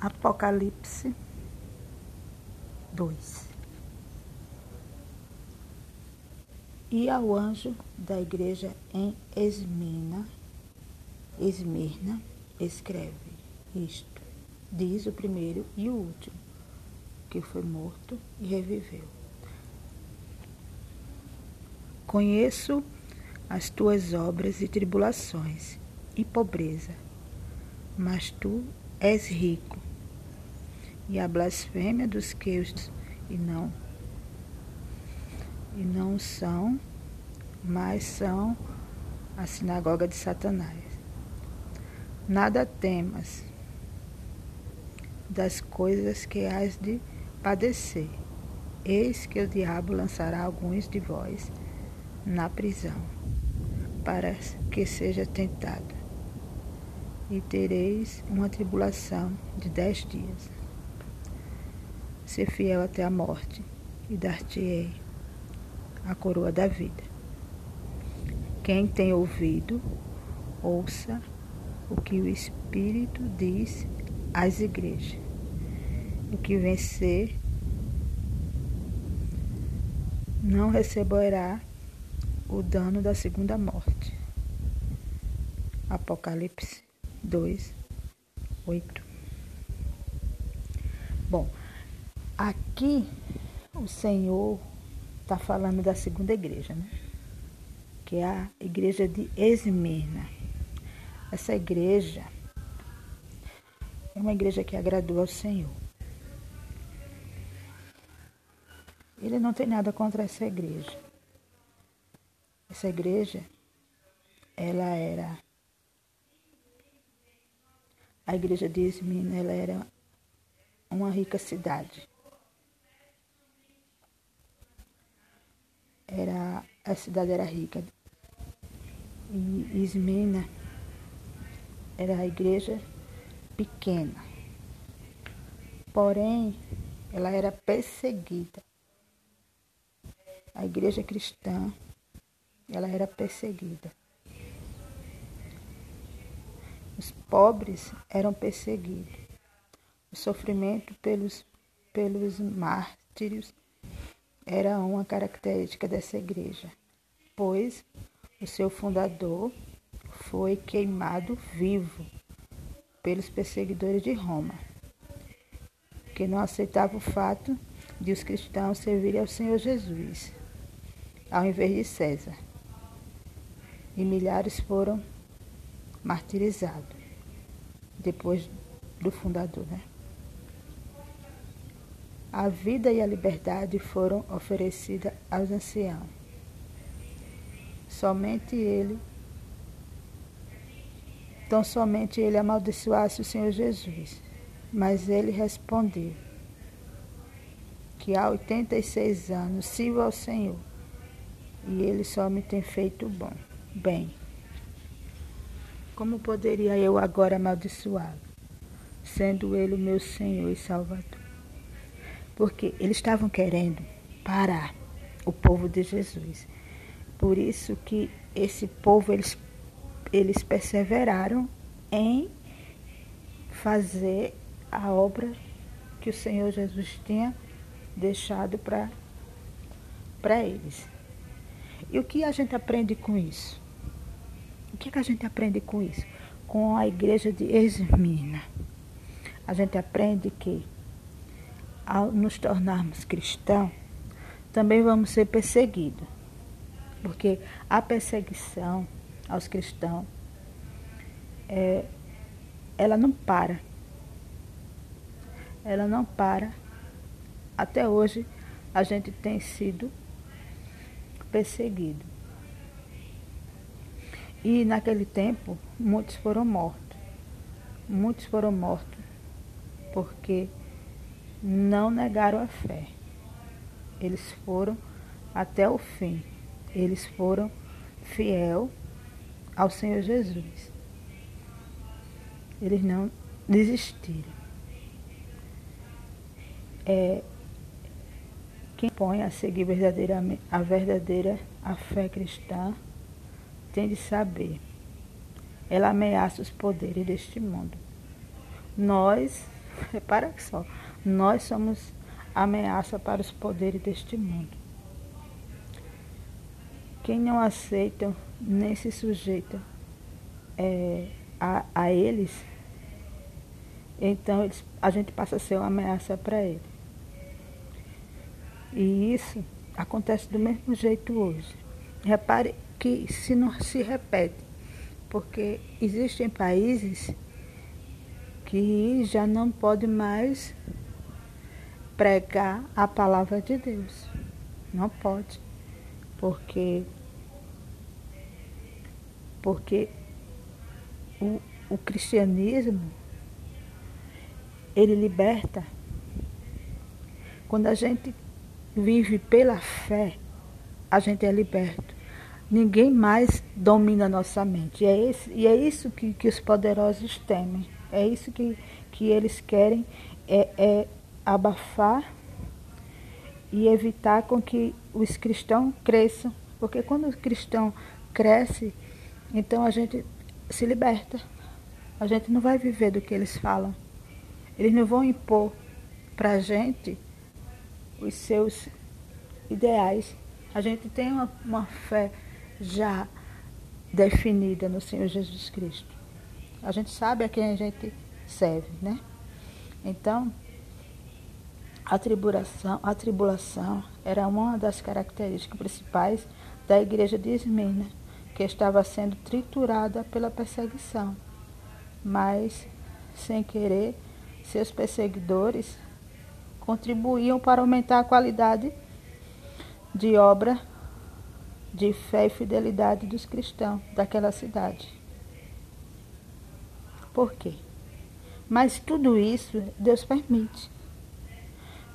Apocalipse 2 E ao anjo da igreja em Esmina, Esmirna, escreve isto, diz o primeiro e o último, que foi morto e reviveu. Conheço as tuas obras e tribulações e pobreza, mas tu és rico. E a blasfêmia dos que os e não e não são, mas são a sinagoga de Satanás. Nada temas das coisas que has de padecer. Eis que o diabo lançará alguns de vós na prisão, para que seja tentado. E tereis uma tribulação de dez dias. Ser fiel até a morte, e dar-te-ei a coroa da vida. Quem tem ouvido, ouça o que o Espírito diz às igrejas. O que vencer não receberá o dano da segunda morte. Apocalipse 2, 8. Bom, aqui o Senhor está falando da segunda igreja, né? que é a igreja de Esmirna. Essa igreja é uma igreja que agradou ao Senhor. Ele não tem nada contra essa igreja. Essa igreja, ela era a igreja de Esmirna, ela era uma rica cidade. Era a cidade era rica. E Ismena era a igreja pequena. Porém, ela era perseguida. A igreja cristã, ela era perseguida. Os pobres eram perseguidos. O sofrimento pelos, pelos mártires era uma característica dessa igreja, pois o seu fundador foi queimado vivo pelos perseguidores de Roma, que não aceitavam o fato de os cristãos servirem ao Senhor Jesus, ao invés de César. E milhares foram martirizados depois do fundador, né? A vida e a liberdade foram oferecidas aos anciãos. Somente ele, então somente ele amaldiçoasse o Senhor Jesus. Mas ele respondeu que há 86 anos sirvo ao Senhor e ele só me tem feito bom, bem. Como poderia eu agora amaldiçoá-lo, sendo ele o meu Senhor e Salvador? Porque eles estavam querendo parar o povo de Jesus. Por isso que esse povo eles, eles perseveraram em fazer a obra que o Senhor Jesus tinha deixado para para eles. E o que a gente aprende com isso? O que, é que a gente aprende com isso? Com a igreja de Esmirna. A gente aprende que ao nos tornarmos cristãos, também vamos ser perseguidos. Porque a perseguição aos cristãos, é, ela não para. Ela não para. Até hoje a gente tem sido perseguido. E naquele tempo muitos foram mortos. Muitos foram mortos porque não negaram a fé. Eles foram até o fim. Eles foram fiel ao Senhor Jesus. Eles não desistiram. É, quem põe a seguir verdadeiramente a verdadeira a fé cristã tem de saber. Ela ameaça os poderes deste mundo. Nós Repara só, nós somos ameaça para os poderes deste mundo. Quem não aceita nem se sujeita é, a, a eles, então eles, a gente passa a ser uma ameaça para eles. E isso acontece do mesmo jeito hoje. Repare que se não se repete, porque existem países que já não pode mais pregar a palavra de Deus. Não pode. Porque porque o, o cristianismo ele liberta. Quando a gente vive pela fé, a gente é liberto. Ninguém mais domina nossa mente. E é, esse, e é isso que, que os poderosos temem. É isso que, que eles querem, é, é abafar e evitar com que os cristãos cresçam. Porque quando o cristão cresce, então a gente se liberta. A gente não vai viver do que eles falam. Eles não vão impor para a gente os seus ideais. A gente tem uma, uma fé já definida no Senhor Jesus Cristo. A gente sabe a quem a gente serve, né? Então, a tribulação, a tribulação era uma das características principais da igreja de Esmina que estava sendo triturada pela perseguição. Mas, sem querer, seus perseguidores contribuíam para aumentar a qualidade de obra de fé e fidelidade dos cristãos daquela cidade. Por quê? Mas tudo isso Deus permite.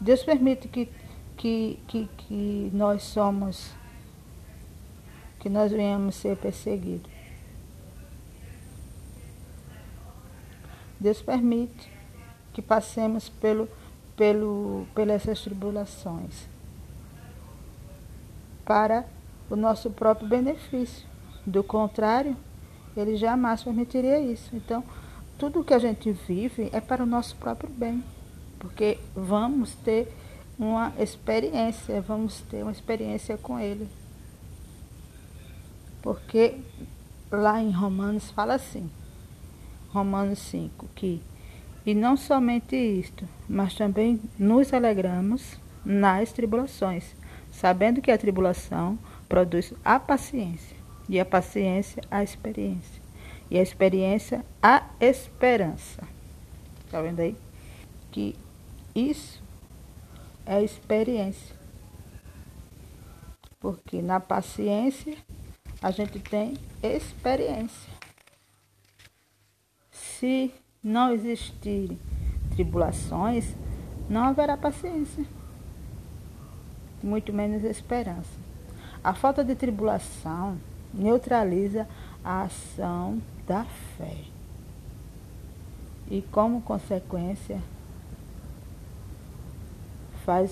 Deus permite que, que, que, que nós somos que nós venhamos ser perseguidos. Deus permite que passemos pelo, pelo, pelas tribulações para o nosso próprio benefício. Do contrário, ele jamais permitiria isso. Então, tudo que a gente vive é para o nosso próprio bem, porque vamos ter uma experiência, vamos ter uma experiência com ele. Porque lá em Romanos fala assim, Romanos 5, que e não somente isto, mas também nos alegramos nas tribulações, sabendo que a tribulação produz a paciência, e a paciência a experiência, e a experiência a esperança. Está vendo aí? Que isso é experiência. Porque na paciência a gente tem experiência. Se não existirem tribulações, não haverá paciência, muito menos esperança. A falta de tribulação neutraliza a ação da fé. E como consequência, faz,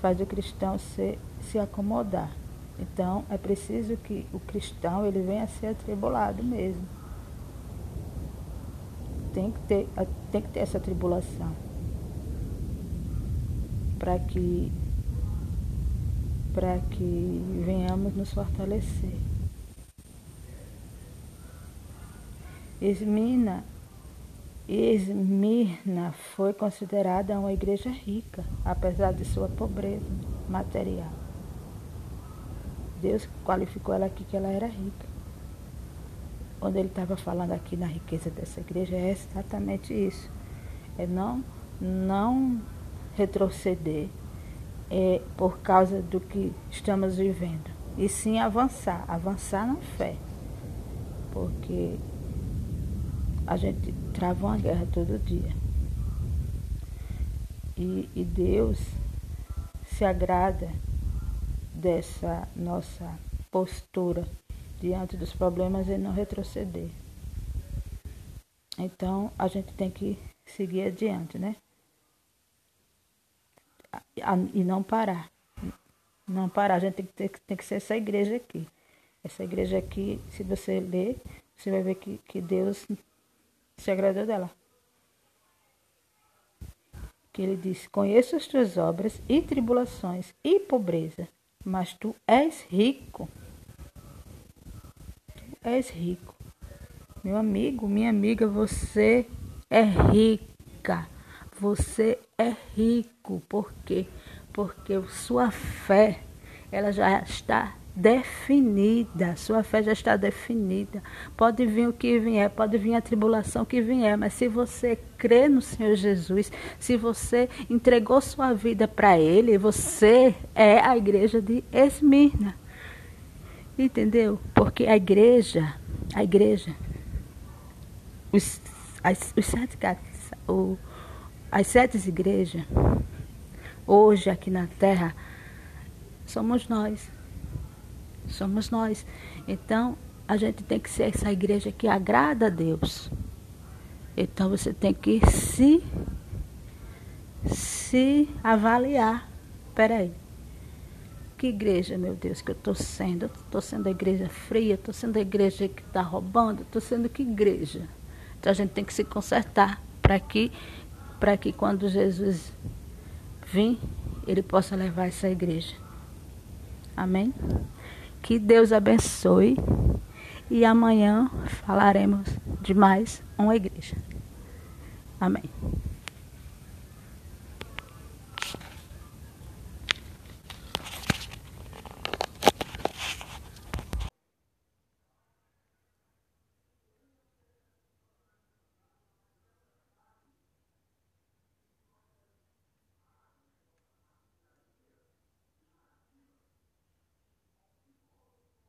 faz o cristão se, se acomodar. Então, é preciso que o cristão ele venha a ser atribulado mesmo. Tem que ter, tem que ter essa tribulação. Para que que venhamos nos fortalecer. Esmina, Esmirna foi considerada uma igreja rica, apesar de sua pobreza material. Deus qualificou ela aqui que ela era rica. Quando ele estava falando aqui na riqueza dessa igreja, é exatamente isso. É não, não retroceder é, por causa do que estamos vivendo. E sim avançar, avançar na fé. Porque a gente trava uma guerra todo dia. E, e Deus se agrada dessa nossa postura diante dos problemas e não retroceder. Então, a gente tem que seguir adiante, né? E não parar. Não parar. A gente tem que, ter, tem que ser essa igreja aqui. Essa igreja aqui, se você ler, você vai ver que, que Deus se agradou dela. Que ele diz: Conheço as tuas obras e tribulações e pobreza, mas tu és rico. Tu és rico. Meu amigo, minha amiga, você é rica. Você é rico. Por quê? Porque sua fé, ela já está definida, sua fé já está definida. Pode vir o que vier, pode vir a tribulação que vier, mas se você crê no Senhor Jesus, se você entregou sua vida para Ele, você é a igreja de Esmirna. Entendeu? Porque a igreja, a igreja, os, as, os sete, o, as sete igrejas, hoje aqui na terra, somos nós somos nós. Então, a gente tem que ser essa igreja que agrada a Deus. Então você tem que se se avaliar. Peraí. Que igreja, meu Deus, que eu estou sendo? Estou sendo a igreja fria, estou sendo a igreja que está roubando, estou sendo que igreja? Então a gente tem que se consertar para que, que quando Jesus vir, ele possa levar essa igreja. Amém? Que Deus abençoe. E amanhã falaremos de mais uma igreja. Amém.